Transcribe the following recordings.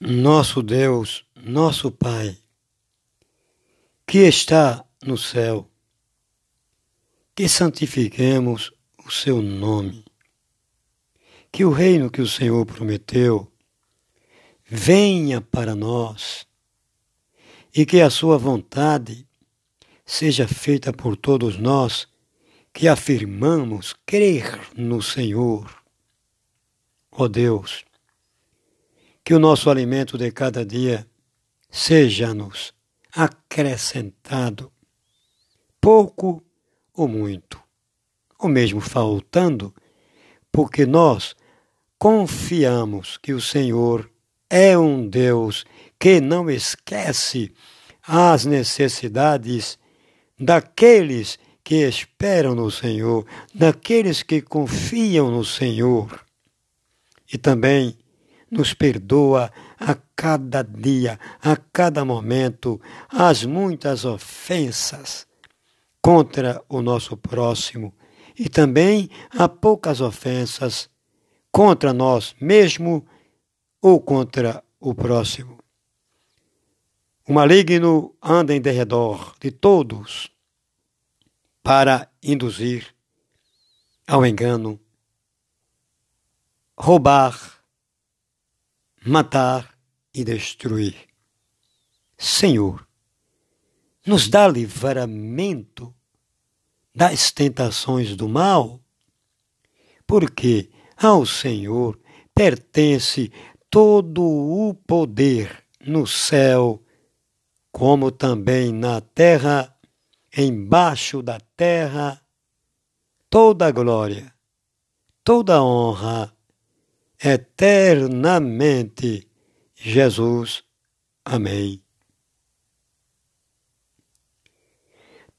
Nosso Deus, nosso Pai, que está no céu, que santifiquemos o seu nome, que o reino que o Senhor prometeu venha para nós e que a sua vontade seja feita por todos nós que afirmamos crer no Senhor. Ó oh Deus, que o nosso alimento de cada dia seja-nos acrescentado, pouco ou muito, ou mesmo faltando, porque nós confiamos que o Senhor é um Deus que não esquece as necessidades daqueles que esperam no Senhor, daqueles que confiam no Senhor. E também nos perdoa a cada dia, a cada momento, as muitas ofensas contra o nosso próximo e também há poucas ofensas contra nós mesmo ou contra o próximo. O maligno anda em derredor de todos para induzir ao engano, roubar, matar e destruir. Senhor, nos dá livramento das tentações do mal, porque ao Senhor pertence todo o poder no céu, como também na terra, embaixo da terra, toda a glória, toda a honra eternamente. Jesus. Amém.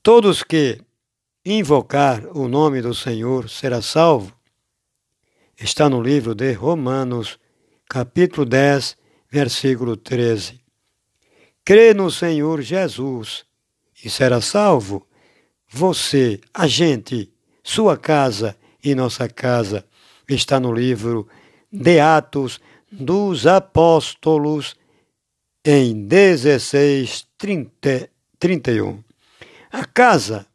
Todos que invocar o nome do Senhor será salvo. Está no livro de Romanos, capítulo 10, versículo 13. Crê no Senhor Jesus e será salvo. Você, a gente, sua casa e nossa casa. Está no livro de Atos dos Apóstolos, em 16, 30, 31. A casa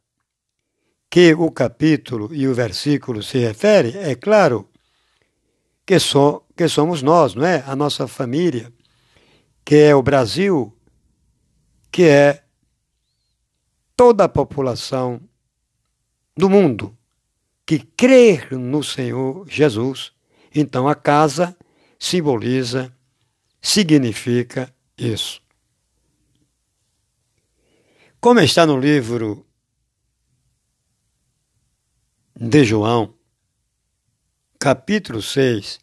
que o capítulo e o versículo se refere, é claro que, so, que somos nós, não é? A nossa família, que é o Brasil, que é toda a população do mundo que crer no Senhor Jesus então a casa simboliza, significa isso. Como está no livro de João, capítulo 6,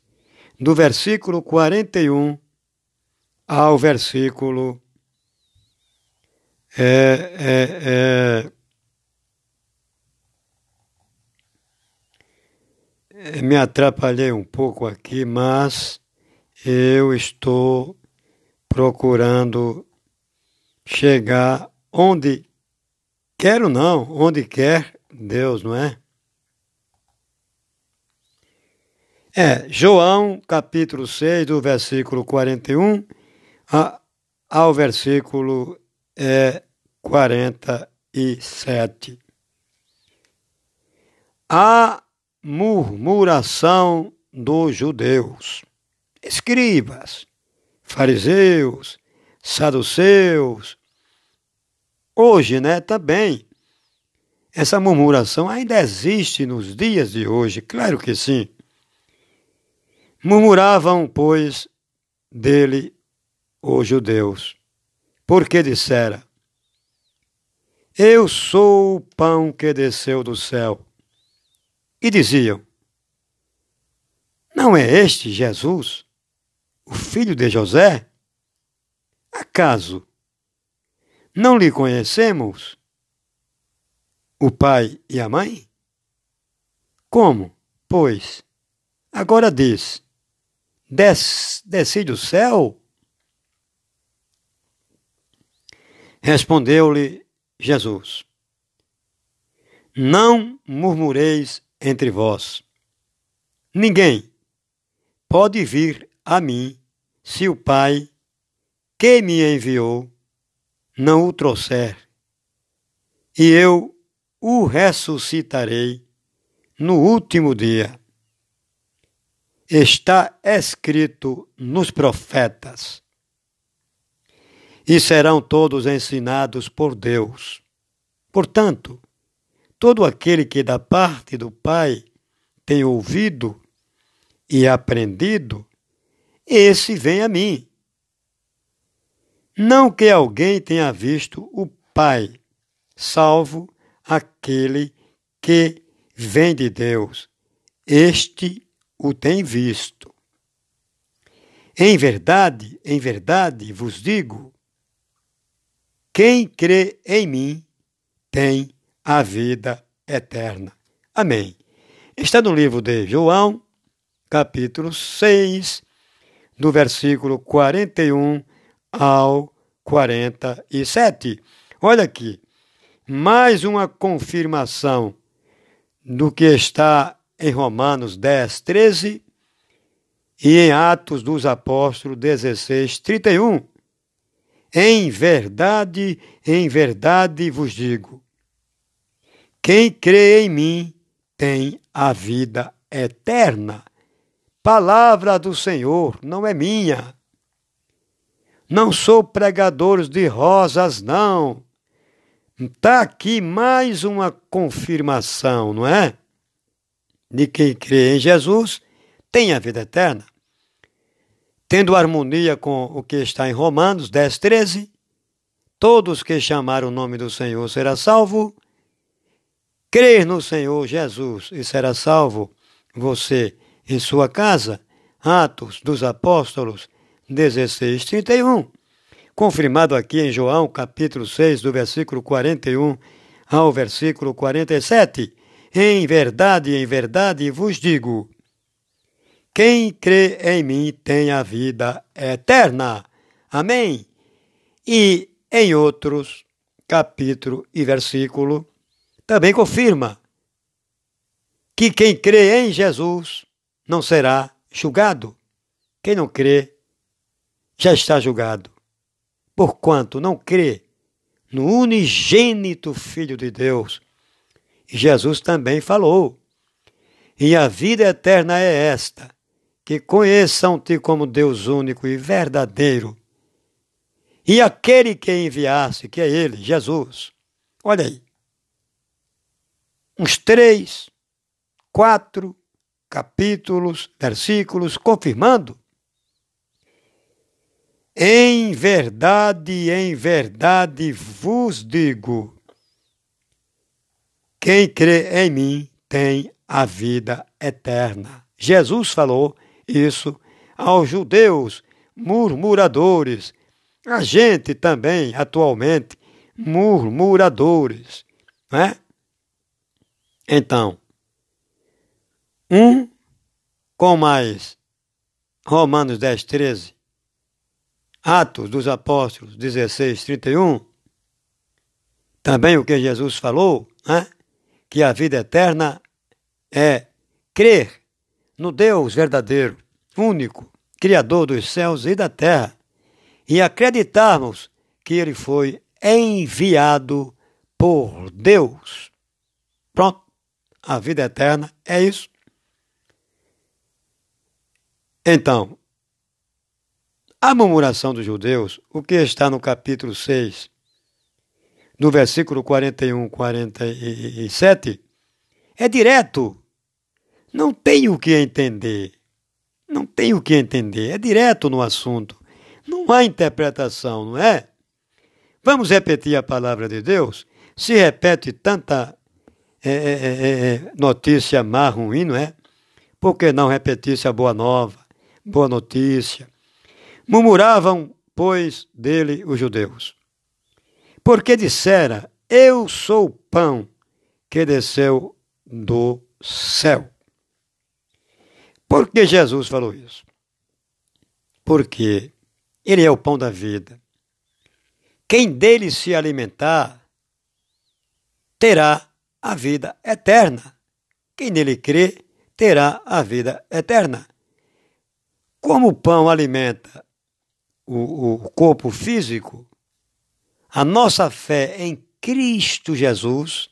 do versículo 41 ao versículo é, é, é, me atrapalhei um pouco aqui, mas eu estou procurando chegar onde quero não, onde quer Deus, não é? É, João capítulo 6, do versículo 41 a, ao versículo é, 47. A murmuração dos judeus, escribas, fariseus, saduceus. Hoje, né, também. Essa murmuração ainda existe nos dias de hoje, claro que sim. Murmuravam, pois, dele os judeus, porque dissera: Eu sou o pão que desceu do céu. E diziam: Não é este Jesus, o filho de José? Acaso não lhe conhecemos? O pai e a mãe? Como, pois, agora diz: Des, desci do céu? Respondeu-lhe Jesus: Não murmureis entre vós. Ninguém pode vir a mim se o Pai que me enviou não o trouxer, e eu o ressuscitarei no último dia. Está escrito nos profetas, e serão todos ensinados por Deus. Portanto, todo aquele que da parte do Pai tem ouvido e aprendido, esse vem a mim. Não que alguém tenha visto o Pai, salvo aquele que vem de Deus. Este o tem visto. Em verdade, em verdade vos digo: quem crê em mim tem a vida eterna. Amém. Está no livro de João, capítulo 6, do versículo 41 ao 47. Olha aqui, mais uma confirmação do que está em Romanos 10, 13 e em Atos dos Apóstolos 16, 31. Em verdade, em verdade vos digo: quem crê em mim tem a vida eterna. Palavra do Senhor, não é minha. Não sou pregador de rosas, não. Está aqui mais uma confirmação, não é? De quem crê em Jesus tem a vida eterna. Tendo harmonia com o que está em Romanos 10, 13, todos que chamaram o nome do Senhor será salvo. Crer no Senhor Jesus e será salvo você em sua casa. Atos dos Apóstolos 16, 31 confirmado aqui em João, capítulo 6, do versículo 41 ao versículo 47. Em verdade, em verdade vos digo: quem crê em mim tem a vida eterna. Amém? E em outros capítulo e versículo também confirma que quem crê em Jesus não será julgado. Quem não crê já está julgado porquanto não crê no unigênito Filho de Deus. Jesus também falou: E a vida eterna é esta, que conheçam-te como Deus único e verdadeiro, e aquele que enviasse, que é Ele, Jesus. Olha aí. Uns três, quatro capítulos, versículos, confirmando em verdade, em verdade vos digo: quem crê em mim tem a vida eterna. Jesus falou isso aos judeus murmuradores, a gente também atualmente murmuradores, né? Então, um com mais Romanos 10, 13 Atos dos Apóstolos 16, 31, também o que Jesus falou, né? que a vida eterna é crer no Deus verdadeiro, único, Criador dos céus e da terra, e acreditarmos que ele foi enviado por Deus. Pronto, a vida eterna é isso. Então, a murmuração dos judeus, o que está no capítulo 6, no versículo 41, 47, é direto. Não tem o que entender. Não tem o que entender. É direto no assunto. Não há interpretação, não é? Vamos repetir a palavra de Deus? Se repete tanta é, é, é, é notícia má, ruim, não é? Por que não repetir-se a boa nova, boa notícia? Murmuravam, pois, dele os judeus. Porque dissera: Eu sou o pão que desceu do céu. Por que Jesus falou isso? Porque ele é o pão da vida. Quem dele se alimentar terá a vida eterna. Quem nele crê terá a vida eterna. Como o pão alimenta o, o corpo físico, a nossa fé em Cristo Jesus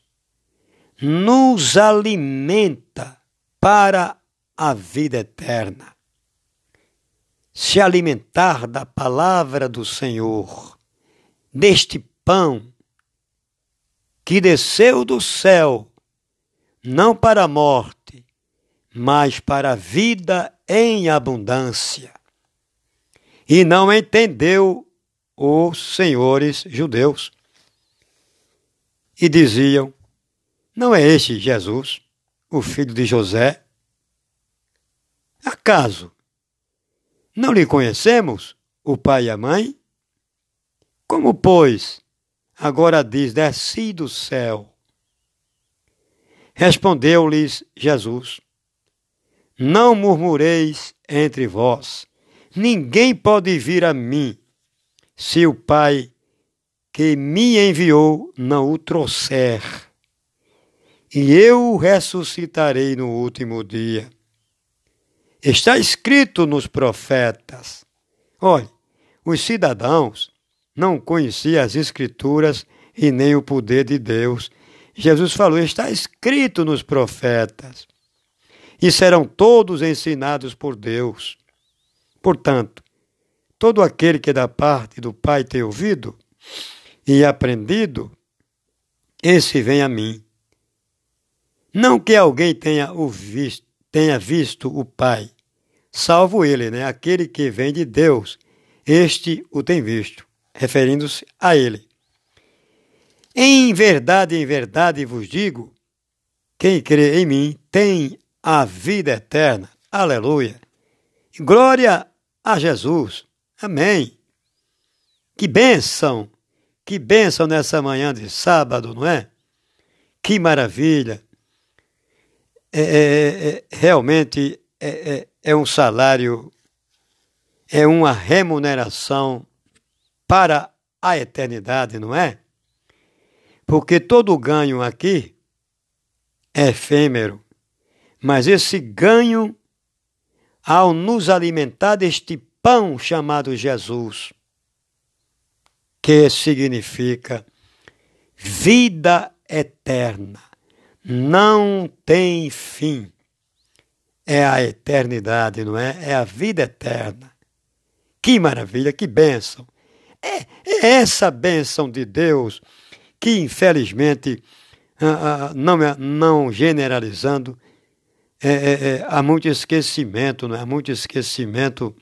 nos alimenta para a vida eterna. Se alimentar da palavra do Senhor, deste pão que desceu do céu, não para a morte, mas para a vida em abundância. E não entendeu os senhores judeus. E diziam: Não é este Jesus, o filho de José? Acaso não lhe conhecemos, o pai e a mãe? Como, pois, agora diz: Desci do céu? Respondeu-lhes Jesus: Não murmureis entre vós. Ninguém pode vir a mim se o Pai que me enviou não o trouxer. E eu o ressuscitarei no último dia. Está escrito nos profetas. Olhe, os cidadãos não conheciam as Escrituras e nem o poder de Deus Jesus falou: está escrito nos profetas, e serão todos ensinados por Deus. Portanto, todo aquele que da parte do Pai tem ouvido e aprendido, esse vem a mim. Não que alguém tenha, o visto, tenha visto o Pai, salvo ele, né? aquele que vem de Deus, este o tem visto, referindo-se a ele. Em verdade, em verdade vos digo: quem crê em mim tem a vida eterna. Aleluia. Glória a Jesus. Amém. Que bênção, que bênção nessa manhã de sábado, não é? Que maravilha. É, é, é, realmente é, é, é um salário, é uma remuneração para a eternidade, não é? Porque todo ganho aqui é efêmero, mas esse ganho, ao nos alimentar deste pão chamado Jesus, que significa vida eterna, não tem fim. É a eternidade, não é? É a vida eterna. Que maravilha, que bênção. É, é essa bênção de Deus que infelizmente, ah, ah, não, não generalizando, é, é, é, há muito esquecimento, é? há muito esquecimento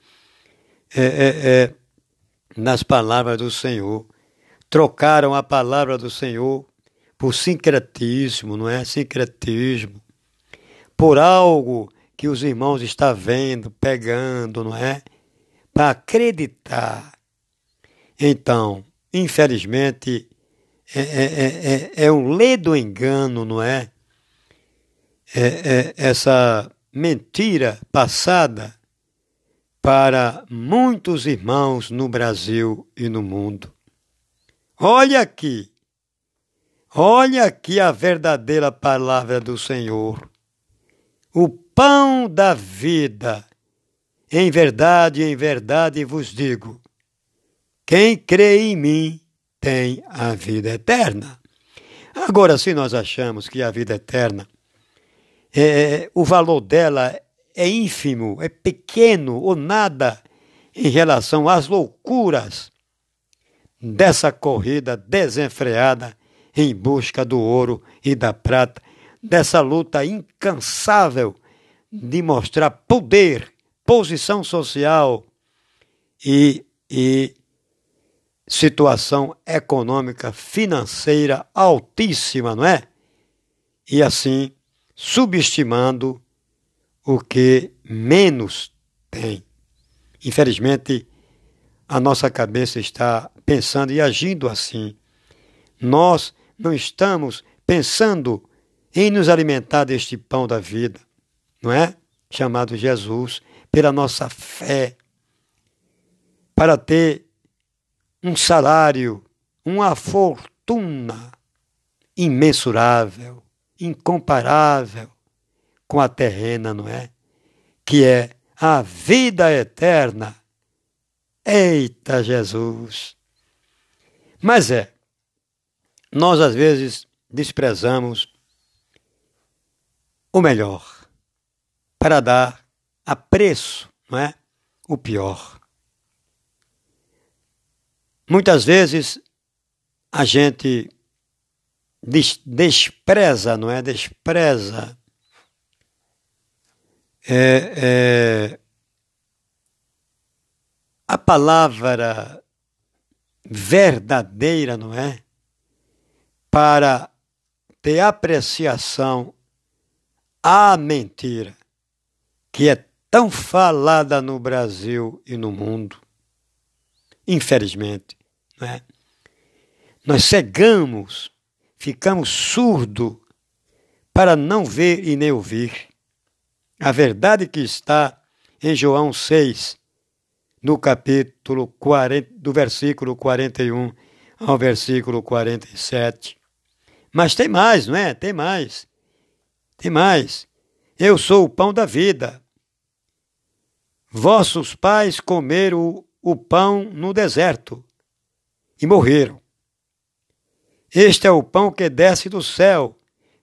é, é, é, nas palavras do Senhor. Trocaram a palavra do Senhor por sincretismo, não é? Sincretismo. Por algo que os irmãos estão vendo, pegando, não é? Para acreditar. Então, infelizmente, é, é, é, é um ledo engano, não é? É, é? Essa mentira passada para muitos irmãos no Brasil e no mundo. Olha aqui, olha aqui a verdadeira palavra do Senhor. O pão da vida. Em verdade, em verdade vos digo: quem crê em mim, tem a vida eterna. Agora, se nós achamos que a vida eterna, é, o valor dela é ínfimo, é pequeno ou nada em relação às loucuras dessa corrida desenfreada em busca do ouro e da prata, dessa luta incansável de mostrar poder, posição social e, e situação econômica, financeira altíssima, não é? E assim, subestimando o que menos tem. Infelizmente, a nossa cabeça está pensando e agindo assim. Nós não estamos pensando em nos alimentar deste pão da vida, não é? Chamado Jesus, pela nossa fé, para ter um salário, uma fortuna imensurável, incomparável com a terrena, não é? Que é a vida eterna. Eita Jesus! Mas é, nós às vezes desprezamos o melhor para dar a preço, não é? O pior. Muitas vezes a gente des despreza, não é? Despreza é, é, a palavra verdadeira, não é? Para ter apreciação à mentira, que é tão falada no Brasil e no mundo. Infelizmente, é? Nós cegamos, ficamos surdos para não ver e nem ouvir. A verdade que está em João 6, no capítulo 40, do versículo 41 ao versículo 47. Mas tem mais, não é? Tem mais. Tem mais. Eu sou o pão da vida. Vossos pais comeram o pão no deserto e morreram. Este é o pão que desce do céu,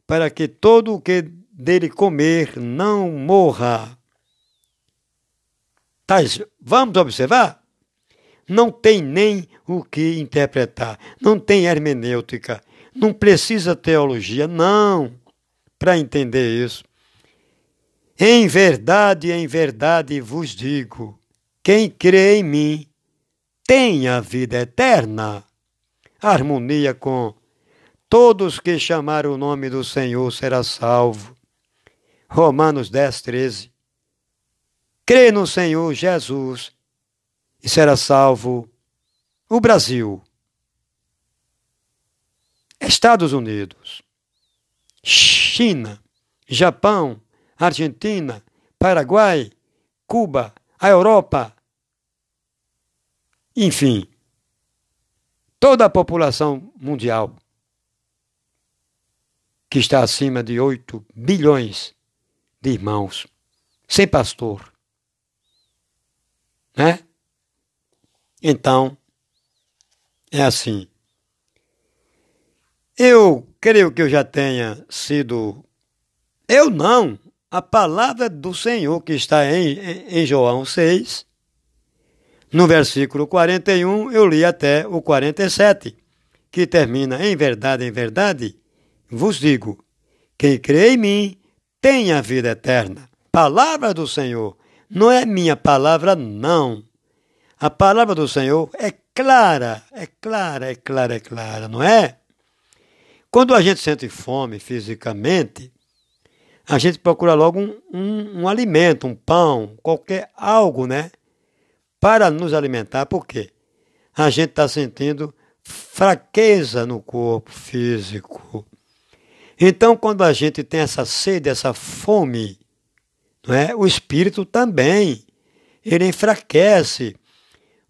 para que todo o que dele comer não morra. Tais, vamos observar? Não tem nem o que interpretar, não tem hermenêutica, não precisa teologia, não, para entender isso. Em verdade, em verdade vos digo: quem crê em mim tem a vida eterna. Harmonia com todos que chamarem o nome do Senhor será salvo. Romanos 10, 13. Crê no Senhor Jesus e será salvo o Brasil, Estados Unidos, China, Japão, Argentina, Paraguai, Cuba, a Europa, enfim, toda a população mundial, que está acima de 8 bilhões de irmãos, sem pastor, né? Então, é assim. Eu creio que eu já tenha sido. Eu não. A palavra do Senhor que está em, em João 6, no versículo 41, eu li até o 47, que termina: Em verdade, em verdade, vos digo: quem crê em mim tem a vida eterna. Palavra do Senhor não é minha palavra, não. A palavra do Senhor é clara, é clara, é clara, é clara, não é? Quando a gente sente fome fisicamente, a gente procura logo um, um, um alimento, um pão, qualquer algo, né? Para nos alimentar, por quê? A gente está sentindo fraqueza no corpo físico. Então, quando a gente tem essa sede, essa fome, não é? O espírito também, ele enfraquece.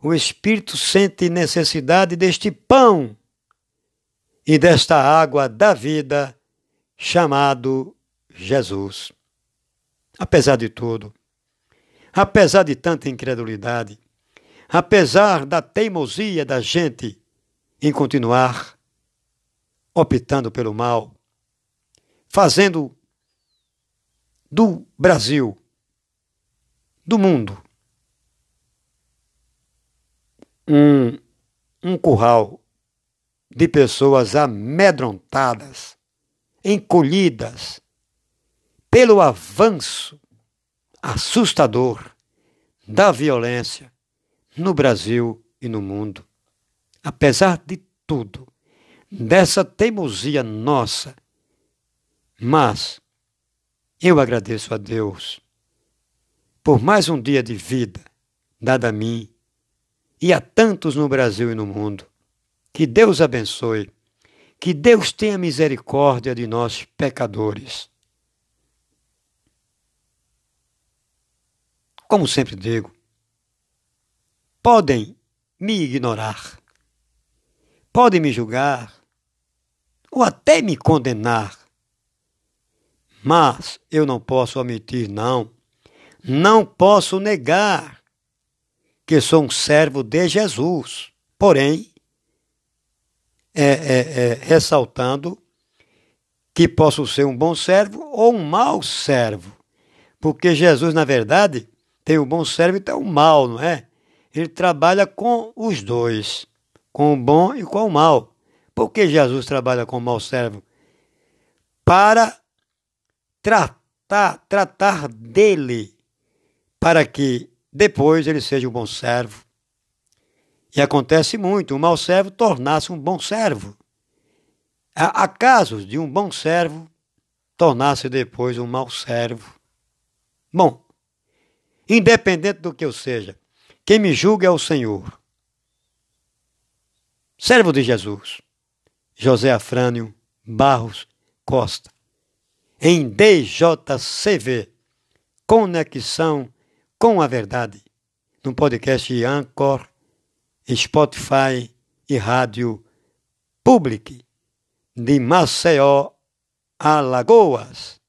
O espírito sente necessidade deste pão e desta água da vida chamado Jesus. Apesar de tudo, apesar de tanta incredulidade, apesar da teimosia da gente em continuar optando pelo mal, fazendo do Brasil, do mundo, um, um curral de pessoas amedrontadas, encolhidas pelo avanço assustador da violência no Brasil e no mundo. Apesar de tudo, dessa teimosia nossa, mas eu agradeço a Deus por mais um dia de vida dado a mim e a tantos no Brasil e no mundo. Que Deus abençoe. Que Deus tenha misericórdia de nós pecadores. Como sempre digo, podem me ignorar, podem me julgar ou até me condenar mas eu não posso omitir, não. Não posso negar que sou um servo de Jesus. Porém, é, é, é, ressaltando que posso ser um bom servo ou um mau servo. Porque Jesus, na verdade, tem o bom servo e tem o mal, não é? Ele trabalha com os dois, com o bom e com o mal. Por que Jesus trabalha com o mau servo? Para tratar, tratar dele, para que depois ele seja um bom servo. E acontece muito, o mau servo tornar-se um bom servo. Há casos de um bom servo tornar-se depois um mau servo. Bom, independente do que eu seja, quem me julga é o Senhor. Servo de Jesus, José Afrânio Barros Costa, em DJCV, Conexão com a Verdade, no podcast Anchor, Spotify e Rádio Public, de Maceió, Alagoas.